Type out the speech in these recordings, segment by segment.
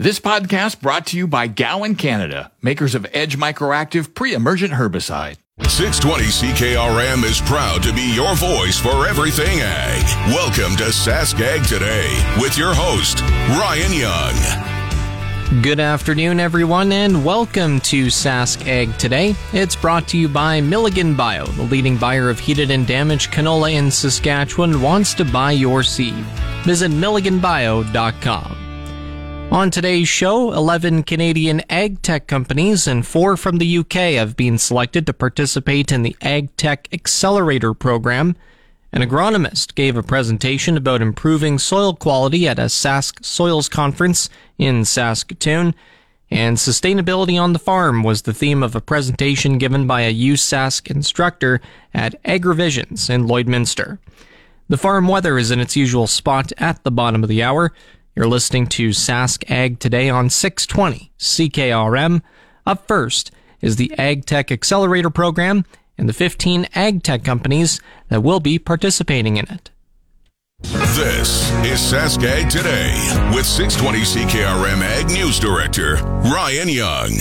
This podcast brought to you by Gowan Canada, makers of Edge Microactive pre-emergent herbicide. 620 CKRM is proud to be your voice for everything ag. Welcome to Sask Ag Today with your host, Ryan Young. Good afternoon, everyone, and welcome to Sask Ag Today. It's brought to you by Milligan Bio, the leading buyer of heated and damaged canola in Saskatchewan, wants to buy your seed. Visit milliganbio.com. On today's show, 11 Canadian ag tech companies and four from the UK have been selected to participate in the Ag Tech Accelerator program. An agronomist gave a presentation about improving soil quality at a Sask Soils conference in Saskatoon. And sustainability on the farm was the theme of a presentation given by a USask instructor at AgriVisions in Lloydminster. The farm weather is in its usual spot at the bottom of the hour. You're listening to Sask Ag today on 620 CKRM. Up first is the Ag Tech Accelerator Program and the 15 ag tech companies that will be participating in it. This is Sask Ag Today with 620 CKRM Ag News Director Ryan Young.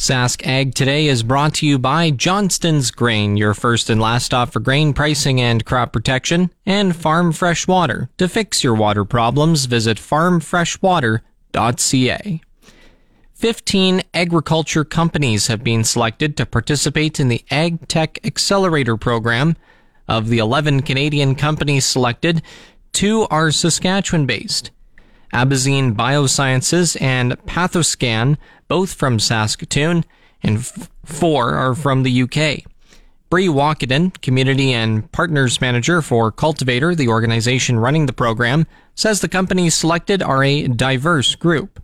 Sask Ag Today is brought to you by Johnston's Grain, your first and last stop for grain pricing and crop protection, and Farm Fresh Water. To fix your water problems, visit farmfreshwater.ca. 15 agriculture companies have been selected to participate in the Ag Tech Accelerator program. Of the 11 Canadian companies selected, two are Saskatchewan based. Abazine Biosciences and Pathoscan, both from Saskatoon, and f- four are from the UK. Bree Walkeden, Community and Partners Manager for Cultivator, the organization running the program, says the companies selected are a diverse group.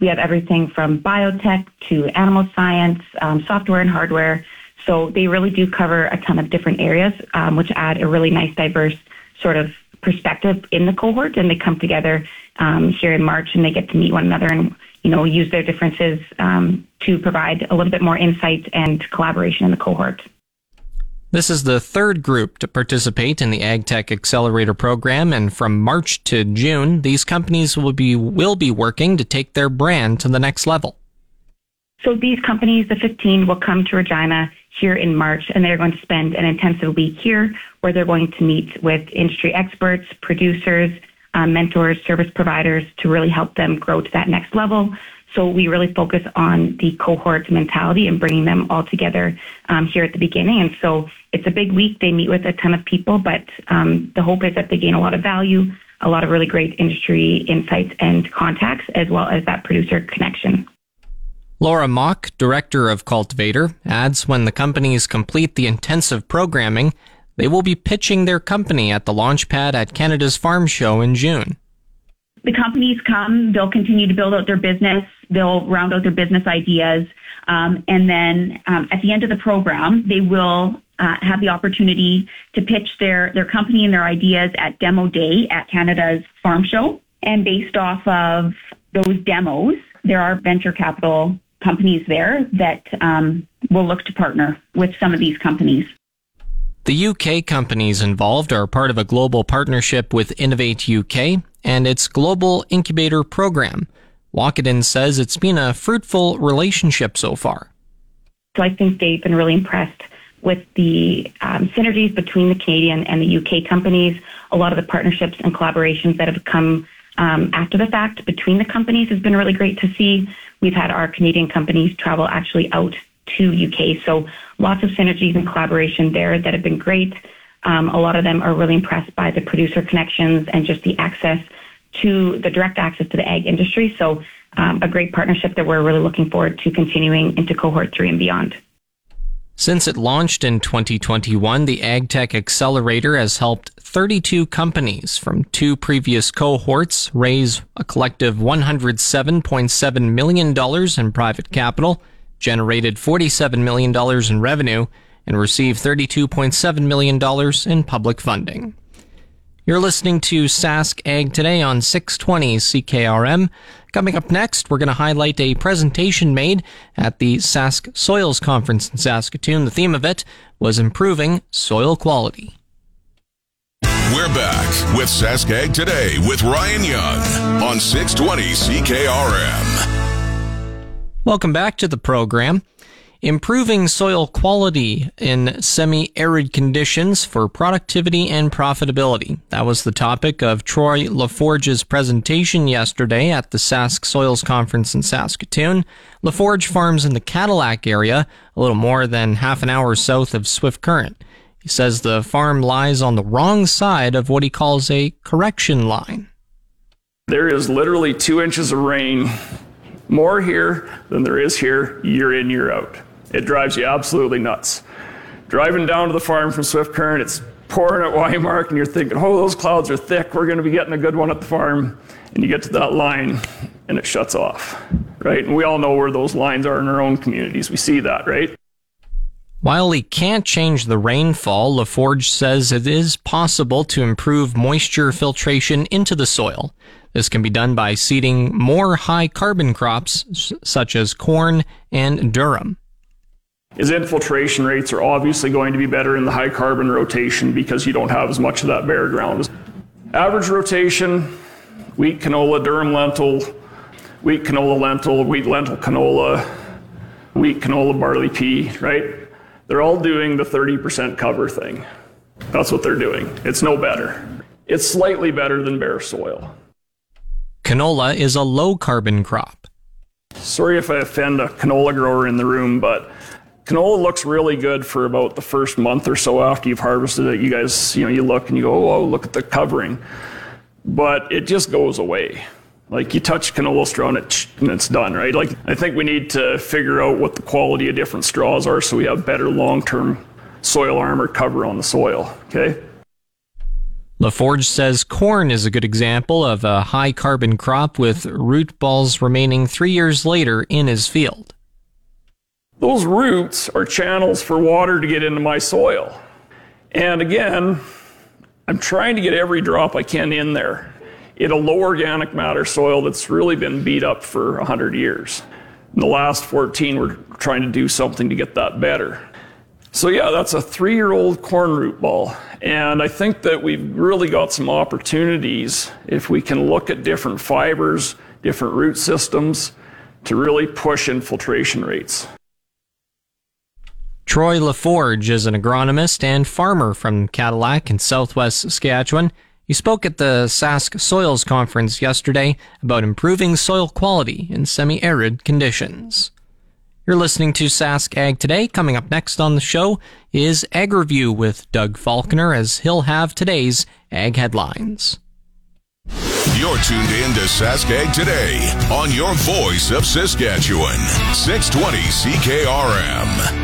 We have everything from biotech to animal science, um, software and hardware. So they really do cover a ton of different areas, um, which add a really nice, diverse sort of perspective in the cohort. And they come together um, here in March and they get to meet one another and you know use their differences um, to provide a little bit more insight and collaboration in the cohort. This is the third group to participate in the AgTech Accelerator program, and from March to June, these companies will be will be working to take their brand to the next level. So these companies, the 15, will come to Regina here in March, and they're going to spend an intensive week here where they're going to meet with industry experts, producers, um, mentors, service providers to really help them grow to that next level. So we really focus on the cohort mentality and bringing them all together um, here at the beginning. And so it's a big week. They meet with a ton of people, but um, the hope is that they gain a lot of value, a lot of really great industry insights and contacts, as well as that producer connection. Laura Mock, director of Cultivator, adds when the companies complete the intensive programming, they will be pitching their company at the launchpad at Canada's Farm Show in June. The companies come, they'll continue to build out their business, they'll round out their business ideas, um, and then um, at the end of the program, they will uh, have the opportunity to pitch their, their company and their ideas at Demo Day at Canada's Farm Show. And based off of those demos, there are venture capital companies there that um, will look to partner with some of these companies. The UK companies involved are part of a global partnership with Innovate UK and its global incubator program. Walkeden says it's been a fruitful relationship so far. So I think they've been really impressed with the um, synergies between the Canadian and the UK companies. A lot of the partnerships and collaborations that have come um, after the fact between the companies has been really great to see. We've had our Canadian companies travel actually out to UK, so lots of synergies and collaboration there that have been great. Um, a lot of them are really impressed by the producer connections and just the access to the direct access to the ag industry. So um, a great partnership that we're really looking forward to continuing into cohort three and beyond. Since it launched in 2021, the AgTech Accelerator has helped 32 companies from two previous cohorts raise a collective $107.7 million in private capital, generated $47 million in revenue, and received $32.7 million in public funding. You're listening to Sask Ag Today on 620 CKRM. Coming up next, we're going to highlight a presentation made at the Sask Soils Conference in Saskatoon. The theme of it was improving soil quality. We're back with Sask Ag Today with Ryan Young on 620 CKRM. Welcome back to the program. Improving soil quality in semi-arid conditions for productivity and profitability. That was the topic of Troy LaForge's presentation yesterday at the Sask Soils Conference in Saskatoon. LaForge farms in the Cadillac area, a little more than half an hour south of Swift Current. He says the farm lies on the wrong side of what he calls a correction line. There is literally two inches of rain more here than there is here year in, year out. It drives you absolutely nuts. Driving down to the farm from Swift Current, it's pouring at Wymark, and you're thinking, oh, those clouds are thick. We're going to be getting a good one at the farm. And you get to that line, and it shuts off, right? And we all know where those lines are in our own communities. We see that, right? While he can't change the rainfall, LaForge says it is possible to improve moisture filtration into the soil. This can be done by seeding more high carbon crops, such as corn and durum is infiltration rates are obviously going to be better in the high carbon rotation because you don't have as much of that bare ground. Average rotation, wheat, canola, durum lentil, wheat, canola, lentil, wheat, lentil, canola, wheat, canola, barley, pea, right? They're all doing the 30% cover thing. That's what they're doing. It's no better. It's slightly better than bare soil. Canola is a low carbon crop. Sorry if I offend a canola grower in the room, but Canola looks really good for about the first month or so after you've harvested it. You guys, you know, you look and you go, oh, look at the covering. But it just goes away. Like you touch canola straw and, it, and it's done, right? Like I think we need to figure out what the quality of different straws are so we have better long-term soil armor cover on the soil, okay? LaForge says corn is a good example of a high carbon crop with root balls remaining three years later in his field. Those roots are channels for water to get into my soil. And again, I'm trying to get every drop I can in there in a low organic matter soil that's really been beat up for 100 years. In the last 14, we're trying to do something to get that better. So, yeah, that's a three year old corn root ball. And I think that we've really got some opportunities if we can look at different fibers, different root systems to really push infiltration rates. Troy LaForge is an agronomist and farmer from Cadillac in southwest Saskatchewan. He spoke at the Sask Soils Conference yesterday about improving soil quality in semi arid conditions. You're listening to Sask Ag Today. Coming up next on the show is Ag Review with Doug Falconer as he'll have today's Ag Headlines. You're tuned in to Sask Ag Today on your voice of Saskatchewan, 620 CKRM.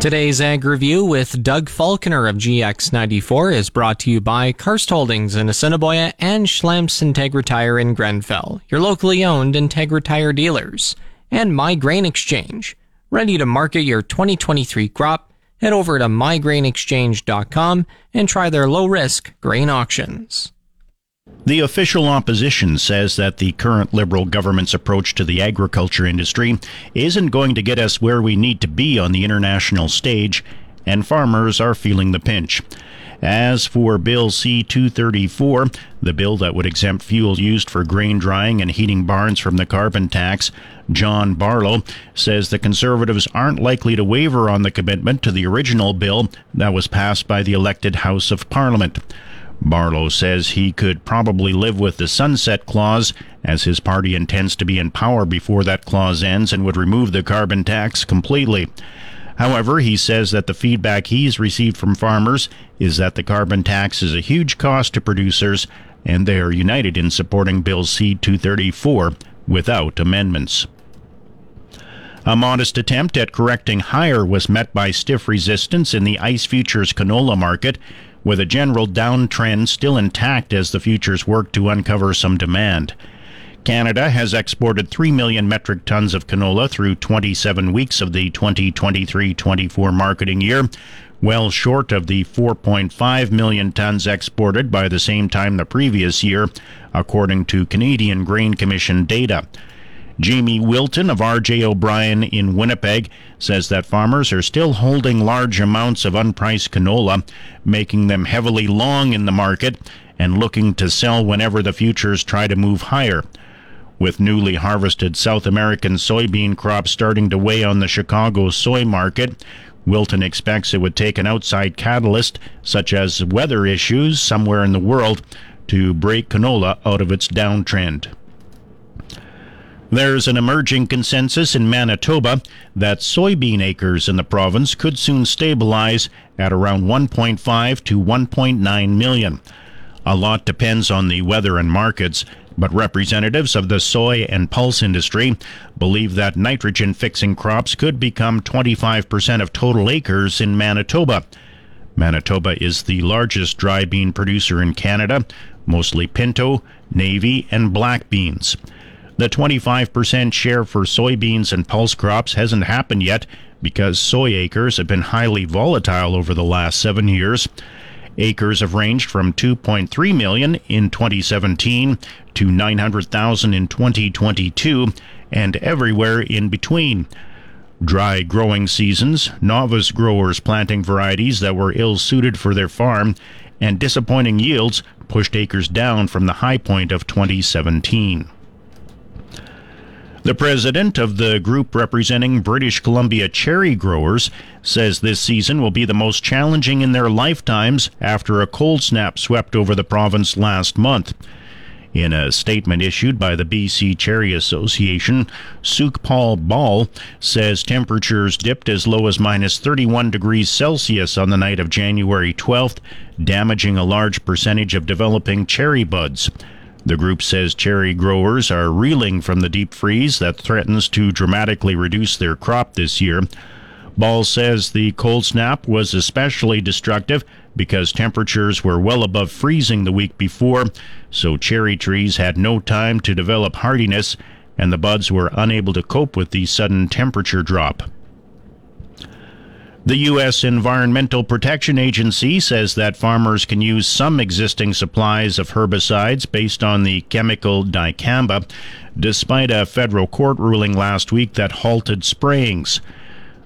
Today's Ag Review with Doug Falconer of GX94 is brought to you by Karst Holdings in Assiniboia and Schlamps Integra Tire in Grenfell, your locally owned Integra Tire dealers, and My Grain Exchange. Ready to market your 2023 crop? Head over to mygrainexchange.com and try their low risk grain auctions. The official opposition says that the current Liberal government's approach to the agriculture industry isn't going to get us where we need to be on the international stage, and farmers are feeling the pinch. As for Bill C 234, the bill that would exempt fuel used for grain drying and heating barns from the carbon tax, John Barlow says the Conservatives aren't likely to waver on the commitment to the original bill that was passed by the elected House of Parliament. Barlow says he could probably live with the sunset clause, as his party intends to be in power before that clause ends and would remove the carbon tax completely. However, he says that the feedback he's received from farmers is that the carbon tax is a huge cost to producers, and they are united in supporting Bill C 234 without amendments. A modest attempt at correcting higher was met by stiff resistance in the ICE futures canola market, with a general downtrend still intact as the futures work to uncover some demand. Canada has exported 3 million metric tons of canola through 27 weeks of the 2023 24 marketing year, well short of the 4.5 million tons exported by the same time the previous year, according to Canadian Grain Commission data. Jamie Wilton of RJ O'Brien in Winnipeg says that farmers are still holding large amounts of unpriced canola, making them heavily long in the market and looking to sell whenever the futures try to move higher. With newly harvested South American soybean crops starting to weigh on the Chicago soy market, Wilton expects it would take an outside catalyst, such as weather issues somewhere in the world, to break canola out of its downtrend. There's an emerging consensus in Manitoba that soybean acres in the province could soon stabilize at around 1.5 to 1.9 million. A lot depends on the weather and markets, but representatives of the soy and pulse industry believe that nitrogen fixing crops could become 25% of total acres in Manitoba. Manitoba is the largest dry bean producer in Canada, mostly pinto, navy, and black beans. The 25% share for soybeans and pulse crops hasn't happened yet because soy acres have been highly volatile over the last seven years. Acres have ranged from 2.3 million in 2017 to 900,000 in 2022 and everywhere in between. Dry growing seasons, novice growers planting varieties that were ill suited for their farm, and disappointing yields pushed acres down from the high point of 2017. The president of the group representing British Columbia cherry growers says this season will be the most challenging in their lifetimes after a cold snap swept over the province last month. In a statement issued by the BC Cherry Association, Sukhpal Bal says temperatures dipped as low as minus 31 degrees Celsius on the night of January 12th, damaging a large percentage of developing cherry buds. The group says cherry growers are reeling from the deep freeze that threatens to dramatically reduce their crop this year. Bal says the cold snap was especially destructive because temperatures were well above freezing the week before, so cherry trees had no time to develop hardiness and the buds were unable to cope with the sudden temperature drop. The U.S. Environmental Protection Agency says that farmers can use some existing supplies of herbicides based on the chemical dicamba, despite a federal court ruling last week that halted sprayings.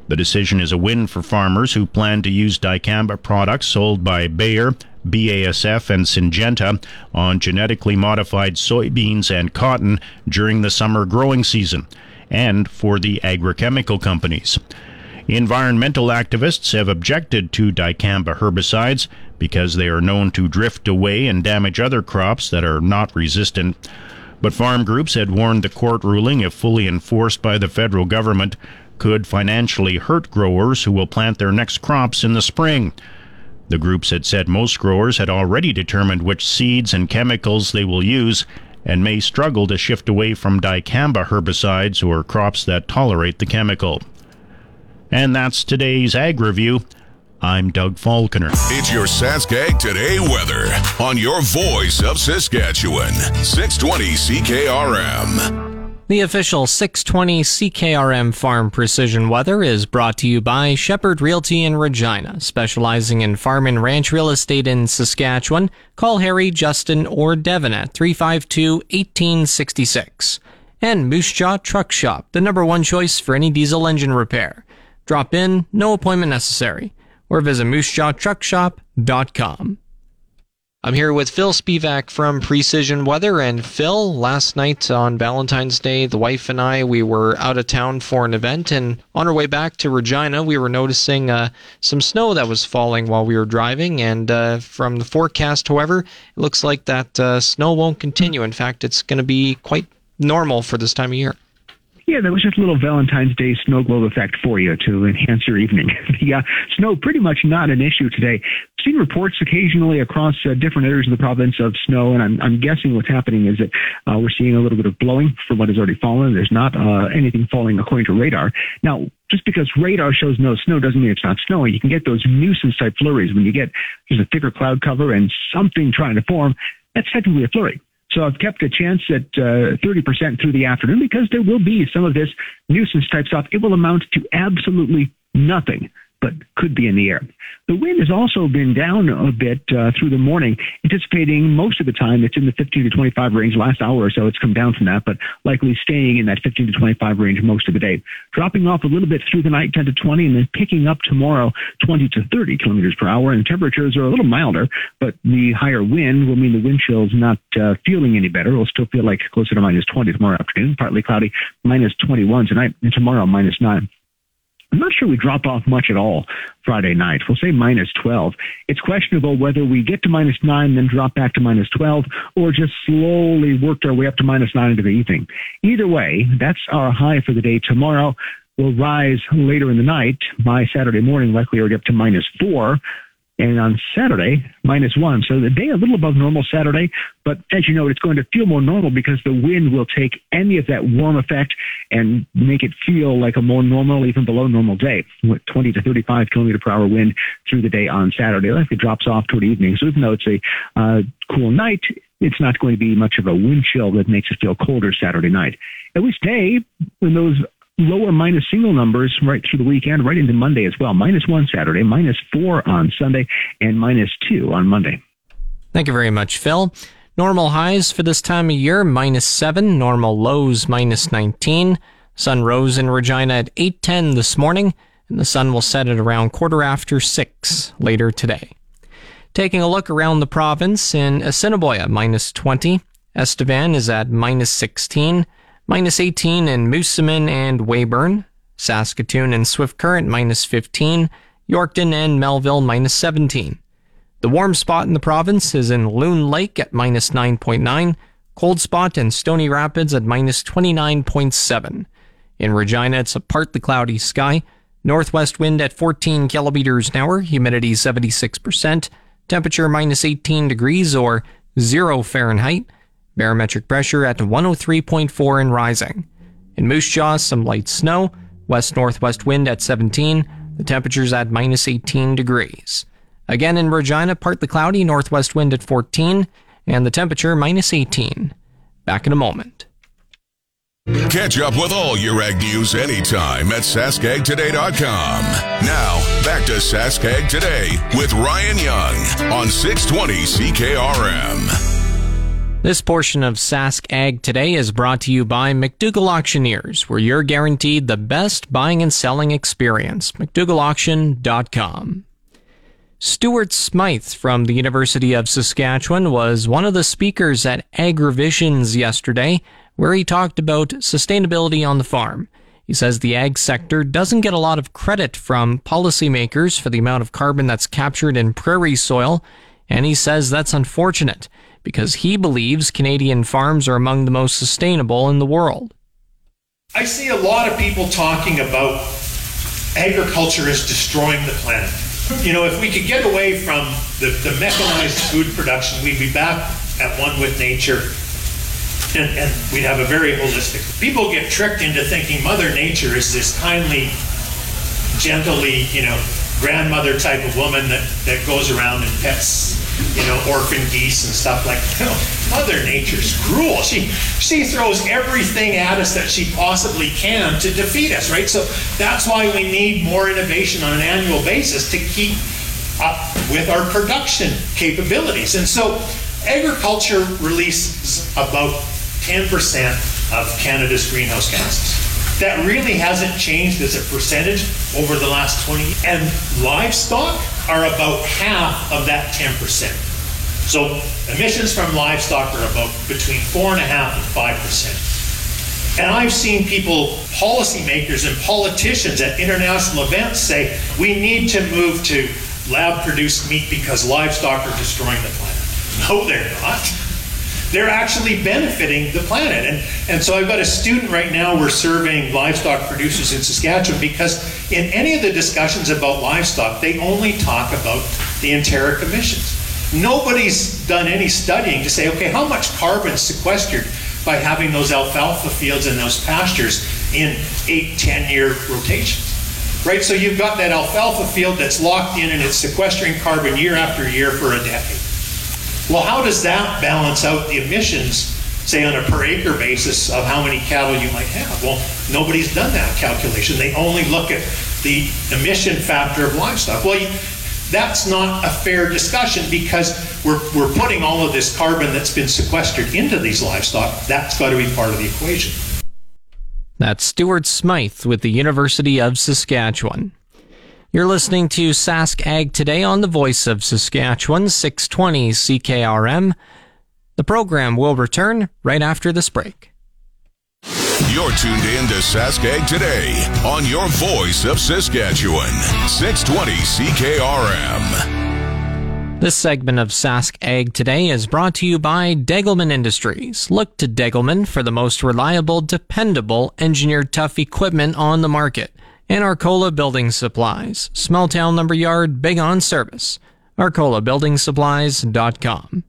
The decision is a win for farmers who plan to use dicamba products sold by Bayer, BASF, and Syngenta on genetically modified soybeans and cotton during the summer growing season, and for the agrochemical companies. Environmental activists have objected to dicamba herbicides because they are known to drift away and damage other crops that are not resistant. But farm groups had warned the court ruling, if fully enforced by the federal government, could financially hurt growers who will plant their next crops in the spring. The groups had said most growers had already determined which seeds and chemicals they will use and may struggle to shift away from dicamba herbicides or crops that tolerate the chemical. And that's today's Ag Review. I'm Doug Falconer. It's your Saskag Today weather on your voice of Saskatchewan. 620 CKRM. The official 620 CKRM Farm Precision Weather is brought to you by Shepherd Realty in Regina, specializing in farm and ranch real estate in Saskatchewan. Call Harry, Justin, or Devin at 352 1866. And Moose Jaw Truck Shop, the number one choice for any diesel engine repair. Drop in, no appointment necessary, or visit moosejawtruckshop.com. I'm here with Phil Spivak from Precision Weather. And Phil, last night on Valentine's Day, the wife and I, we were out of town for an event. And on our way back to Regina, we were noticing uh, some snow that was falling while we were driving. And uh, from the forecast, however, it looks like that uh, snow won't continue. In fact, it's going to be quite normal for this time of year. Yeah, that was just a little Valentine's Day snow globe effect for you to enhance your evening. the uh, snow pretty much not an issue today. Seen reports occasionally across uh, different areas of the province of snow, and I'm, I'm guessing what's happening is that uh, we're seeing a little bit of blowing from what has already fallen. There's not uh, anything falling according to radar. Now, just because radar shows no snow doesn't mean it's not snowing. You can get those nuisance type flurries when you get there's a thicker cloud cover and something trying to form. That's technically a flurry. So I've kept a chance at uh, 30% through the afternoon because there will be some of this nuisance type stuff. It will amount to absolutely nothing but could be in the air. The wind has also been down a bit uh, through the morning, anticipating most of the time it's in the 15 to 25 range. Last hour or so, it's come down from that, but likely staying in that 15 to 25 range most of the day. Dropping off a little bit through the night, 10 to 20, and then picking up tomorrow, 20 to 30 kilometers per hour. And temperatures are a little milder, but the higher wind will mean the wind chill's not uh, feeling any better. It'll still feel like closer to minus 20 tomorrow afternoon, partly cloudy, minus 21 tonight, and tomorrow minus 9. I'm not sure we drop off much at all Friday night. We'll say minus 12. It's questionable whether we get to minus 9, then drop back to minus 12, or just slowly worked our way up to minus 9 into the evening. Either way, that's our high for the day tomorrow. We'll rise later in the night. By Saturday morning, likely already up to minus 4 and on Saturday, minus one. So the day a little above normal Saturday, but as you know, it's going to feel more normal because the wind will take any of that warm effect and make it feel like a more normal, even below normal day. With 20 to 35 kilometer per hour wind through the day on Saturday. Like it drops off toward evening. So even though it's a uh, cool night, it's not going to be much of a wind chill that makes it feel colder Saturday night. At least day, when those lower minus single numbers right through the weekend, right into Monday as well. Minus one Saturday, minus four on Sunday, and minus two on Monday. Thank you very much, Phil. Normal highs for this time of year, minus seven. Normal lows, minus 19. Sun rose in Regina at 8.10 this morning, and the sun will set at around quarter after six later today. Taking a look around the province in Assiniboia, minus 20. Estevan is at minus 16 minus 18 in Moosomin and Weyburn, Saskatoon and Swift Current minus 15, Yorkton and Melville minus 17. The warm spot in the province is in Loon Lake at minus 9.9, cold spot in Stony Rapids at minus 29.7. In Regina, it's a partly cloudy sky, northwest wind at 14 kilometers an hour, humidity 76%, temperature minus 18 degrees or 0 Fahrenheit. Barometric pressure at 103.4 and rising. In Moose Jaw, some light snow, west northwest wind at 17, the temperature's at minus 18 degrees. Again in Regina, partly cloudy, northwest wind at 14, and the temperature minus 18. Back in a moment. Catch up with all your ag news anytime at saskagtoday.com. Now, back to Saskag Today with Ryan Young on 620 CKRM. This portion of Sask Ag Today is brought to you by McDougall Auctioneers, where you're guaranteed the best buying and selling experience. McDougallAuction.com. Stuart Smyth from the University of Saskatchewan was one of the speakers at AgriVisions yesterday, where he talked about sustainability on the farm. He says the ag sector doesn't get a lot of credit from policymakers for the amount of carbon that's captured in prairie soil, and he says that's unfortunate because he believes Canadian farms are among the most sustainable in the world. I see a lot of people talking about agriculture is destroying the planet. You know, if we could get away from the, the mechanized food production, we'd be back at one with nature and, and we'd have a very holistic. People get tricked into thinking Mother Nature is this kindly, gently, you know, grandmother type of woman that, that goes around and pets you know, orphan geese and stuff like that. Mother Nature's cruel. She she throws everything at us that she possibly can to defeat us, right? So that's why we need more innovation on an annual basis to keep up with our production capabilities. And so agriculture releases about 10% of Canada's greenhouse gases that really hasn't changed as a percentage over the last 20 years. And livestock are about half of that 10%. So emissions from livestock are about between four and a half and five percent. And I've seen people, policymakers and politicians at international events say we need to move to lab produced meat because livestock are destroying the planet. No, they're not. They're actually benefiting the planet. And, and so I've got a student right now, we're surveying livestock producers in Saskatchewan because in any of the discussions about livestock, they only talk about the enteric emissions. Nobody's done any studying to say, okay, how much carbon sequestered by having those alfalfa fields and those pastures in eight, 10 year rotations? Right? So you've got that alfalfa field that's locked in and it's sequestering carbon year after year for a decade. Well, how does that balance out the emissions, say on a per acre basis, of how many cattle you might have? Well, nobody's done that calculation. They only look at the emission factor of livestock. Well, you, that's not a fair discussion because we're, we're putting all of this carbon that's been sequestered into these livestock. That's got to be part of the equation. That's Stuart Smyth with the University of Saskatchewan. You're listening to Sask Ag Today on the Voice of Saskatchewan, 620 CKRM. The program will return right after this break. You're tuned in to Sask Ag Today on your Voice of Saskatchewan, 620 CKRM. This segment of Sask Ag Today is brought to you by Degelman Industries. Look to Degelman for the most reliable, dependable, engineered tough equipment on the market and Arcola Building Supplies. Small town lumber yard, big on service. ArcolaBuildingSupplies.com.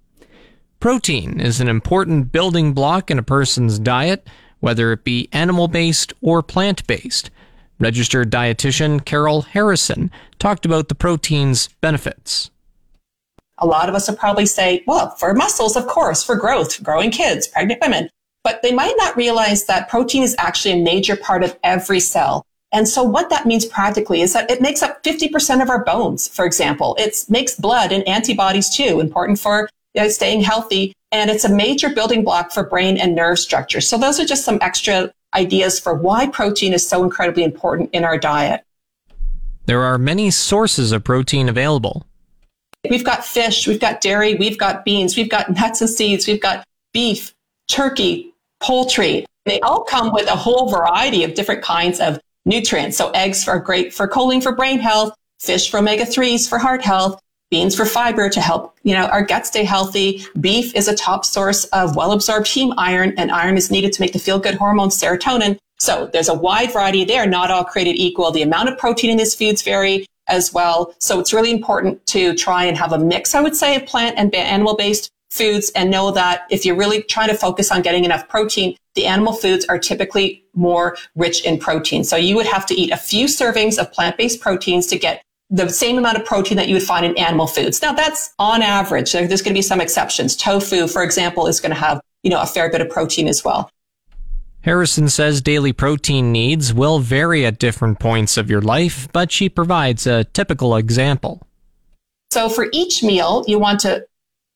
Protein is an important building block in a person's diet, whether it be animal based or plant based. Registered dietitian Carol Harrison talked about the protein's benefits. A lot of us would probably say, well, for muscles, of course, for growth, growing kids, pregnant women. But they might not realize that protein is actually a major part of every cell. And so what that means practically is that it makes up 50% of our bones, for example. It makes blood and antibodies too, important for you know, staying healthy. And it's a major building block for brain and nerve structure. So those are just some extra ideas for why protein is so incredibly important in our diet. There are many sources of protein available. We've got fish, we've got dairy, we've got beans, we've got nuts and seeds, we've got beef, turkey, poultry. They all come with a whole variety of different kinds of nutrients. So eggs are great for choline for brain health, fish for omega 3s for heart health, beans for fiber to help, you know, our gut stay healthy. Beef is a top source of well absorbed heme iron and iron is needed to make the feel good hormone serotonin. So there's a wide variety there, not all created equal. The amount of protein in these foods vary as well. So it's really important to try and have a mix, I would say, of plant and animal based foods and know that if you're really trying to focus on getting enough protein, the animal foods are typically more rich in protein. So you would have to eat a few servings of plant-based proteins to get the same amount of protein that you would find in animal foods. Now that's on average. There's going to be some exceptions. Tofu, for example, is going to have, you know, a fair bit of protein as well. Harrison says daily protein needs will vary at different points of your life, but she provides a typical example. So for each meal, you want to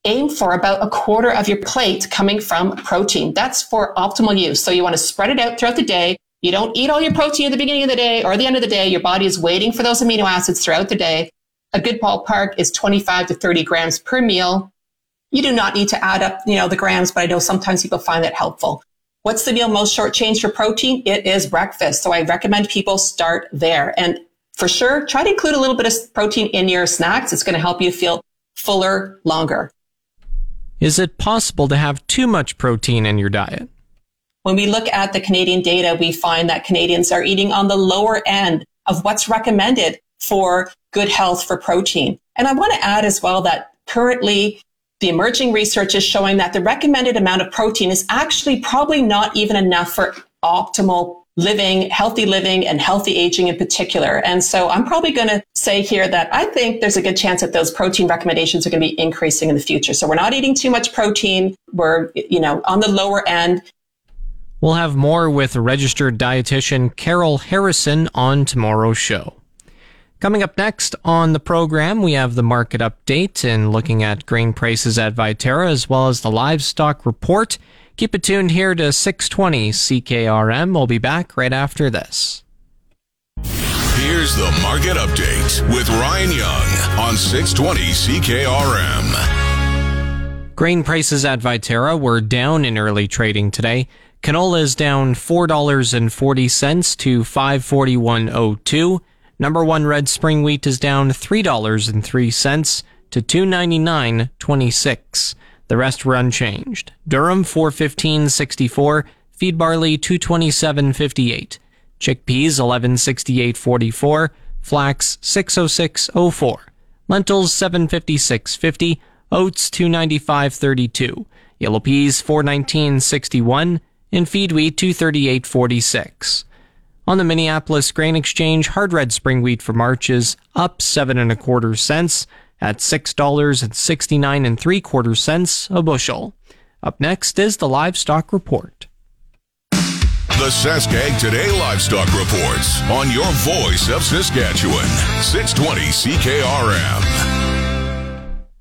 aim for about a quarter of your plate coming from protein. That's for optimal use. So you want to spread it out throughout the day. You don't eat all your protein at the beginning of the day or the end of the day. Your body is waiting for those amino acids throughout the day. A good ballpark is 25 to 30 grams per meal. You do not need to add up, you know, the grams, but I know sometimes people find that helpful. What's the meal most shortchanged for protein? It is breakfast. So I recommend people start there. And for sure, try to include a little bit of protein in your snacks. It's going to help you feel fuller longer. Is it possible to have too much protein in your diet? When we look at the Canadian data, we find that Canadians are eating on the lower end of what's recommended for good health for protein. And I want to add as well that currently the emerging research is showing that the recommended amount of protein is actually probably not even enough for optimal living, healthy living and healthy aging in particular. And so I'm probably going to say here that I think there's a good chance that those protein recommendations are going to be increasing in the future. So we're not eating too much protein. We're, you know, on the lower end. We'll have more with registered dietitian Carol Harrison on tomorrow's show. Coming up next on the program, we have the market update and looking at grain prices at Viterra as well as the livestock report. Keep it tuned here to 620 CKRM. We'll be back right after this. Here's the market update with Ryan Young on 620 CKRM. Grain prices at Viterra were down in early trading today. Canola is down $4.40 to 541.02. Number 1 red spring wheat is down $3.03 to 299.26. The rest were unchanged. Durum 415.64, feed barley 227.58, chickpeas 1168.44, flax 606.04, lentils 756.50, oats 295.32, yellow peas 419.61, and feed wheat 238.46. On the Minneapolis Grain Exchange, hard red spring wheat for March is up seven and a quarter cents at six dollars and sixty nine and three quarter cents a bushel. Up next is the livestock report. The Saskag Today Livestock Reports on your voice of Saskatchewan, 620 CKRM.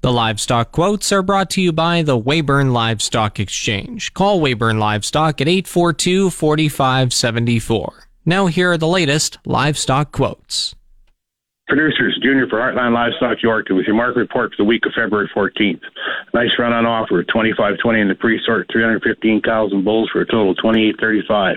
The livestock quotes are brought to you by the Weyburn Livestock Exchange. Call Weyburn Livestock at 842 4574. Now, here are the latest livestock quotes. Producers, Junior for Heartland Livestock Yorkton with your market report for the week of February 14th. Nice run on offer, 25.20 in the pre-sort, 315 cows and bulls for a total of 28.35.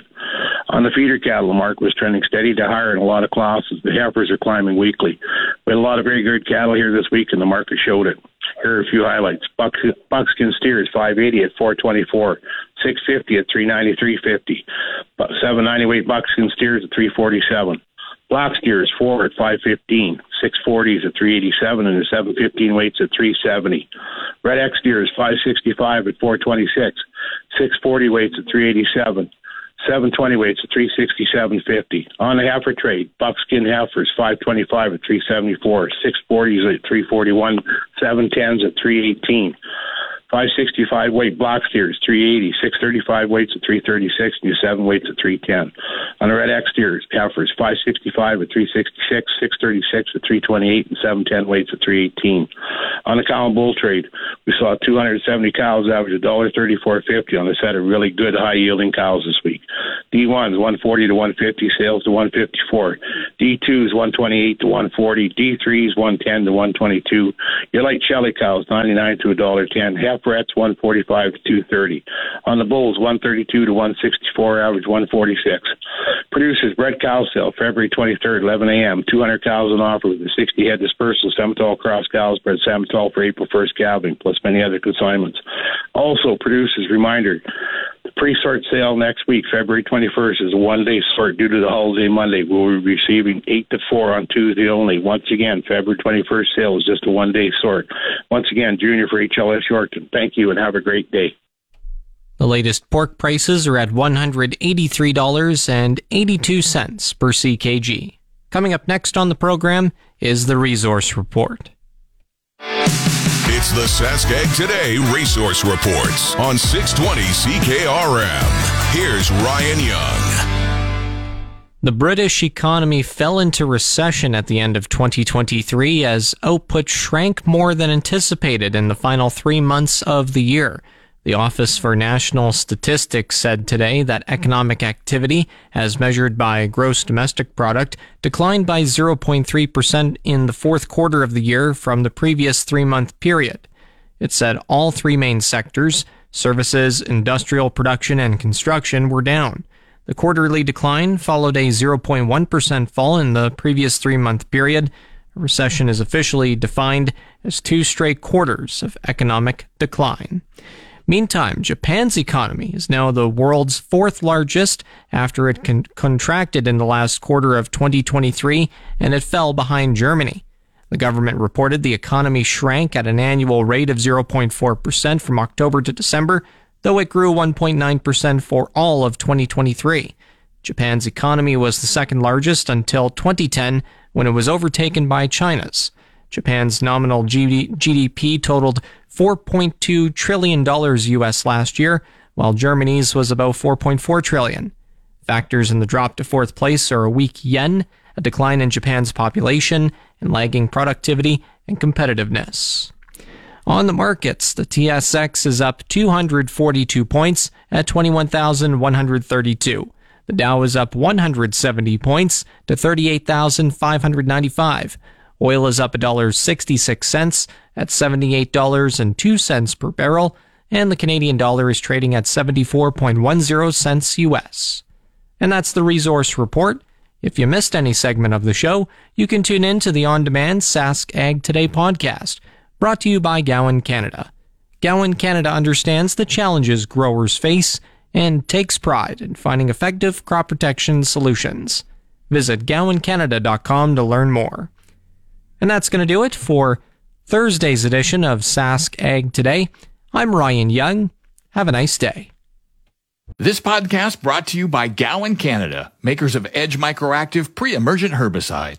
On the feeder cattle, the market was trending steady to higher in a lot of classes. The heifers are climbing weekly. We had a lot of very good cattle here this week, and the market showed it. Here are a few highlights. Buck, buckskin steers, 580 at 424. 650 at 393.50. 790 weight buckskin steers at 347. Black steers four at 515, 640s at 387, and the 715 weights at 370. Red X steers 565 at 426, 640 weights at 387. 720 weights at 367.50. On the heifer trade, buckskin heifers 525 at 374, 640s at 341, 710s at 318. 565 weight block steers, 380, 635 weights at 336, and 7 weights at 310. On the red X steers, heifers, 565 at 366, 636 at 328, and 710 weights at 318. On the cow and bull trade, we saw 270 cows average $1.34.50 on a set of really good high yielding cows this week. D1s 140 to 150, sales to 154. D2s 128 to 140, D3s 110 to 122. Your light Shelly cows 99 to $1.10. Brets 145 to 230. On the bulls 132 to 164, average 146. Producers bred cow sale February 23rd, 11 a.m. 200 cows on offer with a 60 head dispersal. Simmental cross cows bred Simmental for April 1st calving, plus many other consignments. Also, producers reminder. The pre-sort sale next week, February 21st, is a one-day sort due to the holiday Monday. We'll be receiving 8 to 4 on Tuesday only. Once again, February 21st sale is just a one-day sort. Once again, Junior for HLS Yorkton. Thank you and have a great day. The latest pork prices are at $183.82 per CKG. Coming up next on the program is the Resource Report. It's the Saskag Today Resource Reports on 620 CKRM. Here's Ryan Young. The British economy fell into recession at the end of 2023 as output shrank more than anticipated in the final three months of the year. The Office for National Statistics said today that economic activity, as measured by gross domestic product, declined by 0.3% in the fourth quarter of the year from the previous three month period. It said all three main sectors services, industrial production, and construction were down. The quarterly decline followed a 0.1% fall in the previous three month period. A recession is officially defined as two straight quarters of economic decline. Meantime, Japan's economy is now the world's fourth largest after it con- contracted in the last quarter of 2023 and it fell behind Germany. The government reported the economy shrank at an annual rate of 0.4% from October to December, though it grew 1.9% for all of 2023. Japan's economy was the second largest until 2010 when it was overtaken by China's. Japan's nominal GDP totaled $4.2 trillion US last year, while Germany's was about 4.4 trillion. Factors in the drop to fourth place are a weak yen, a decline in Japan's population, and lagging productivity and competitiveness. On the markets, the TSX is up 242 points at 21,132. The Dow is up 170 points to 38,595. Oil is up $1.66 at $78.02 per barrel, and the Canadian dollar is trading at 74.10 cents US. And that's the resource report. If you missed any segment of the show, you can tune in to the on-demand Sask Ag Today podcast, brought to you by Gowan Canada. Gowan Canada understands the challenges growers face and takes pride in finding effective crop protection solutions. Visit gowancanada.com to learn more. And that's going to do it for Thursday's edition of Sask Ag Today. I'm Ryan Young. Have a nice day. This podcast brought to you by Gowan Canada, makers of Edge Microactive pre-emergent herbicide.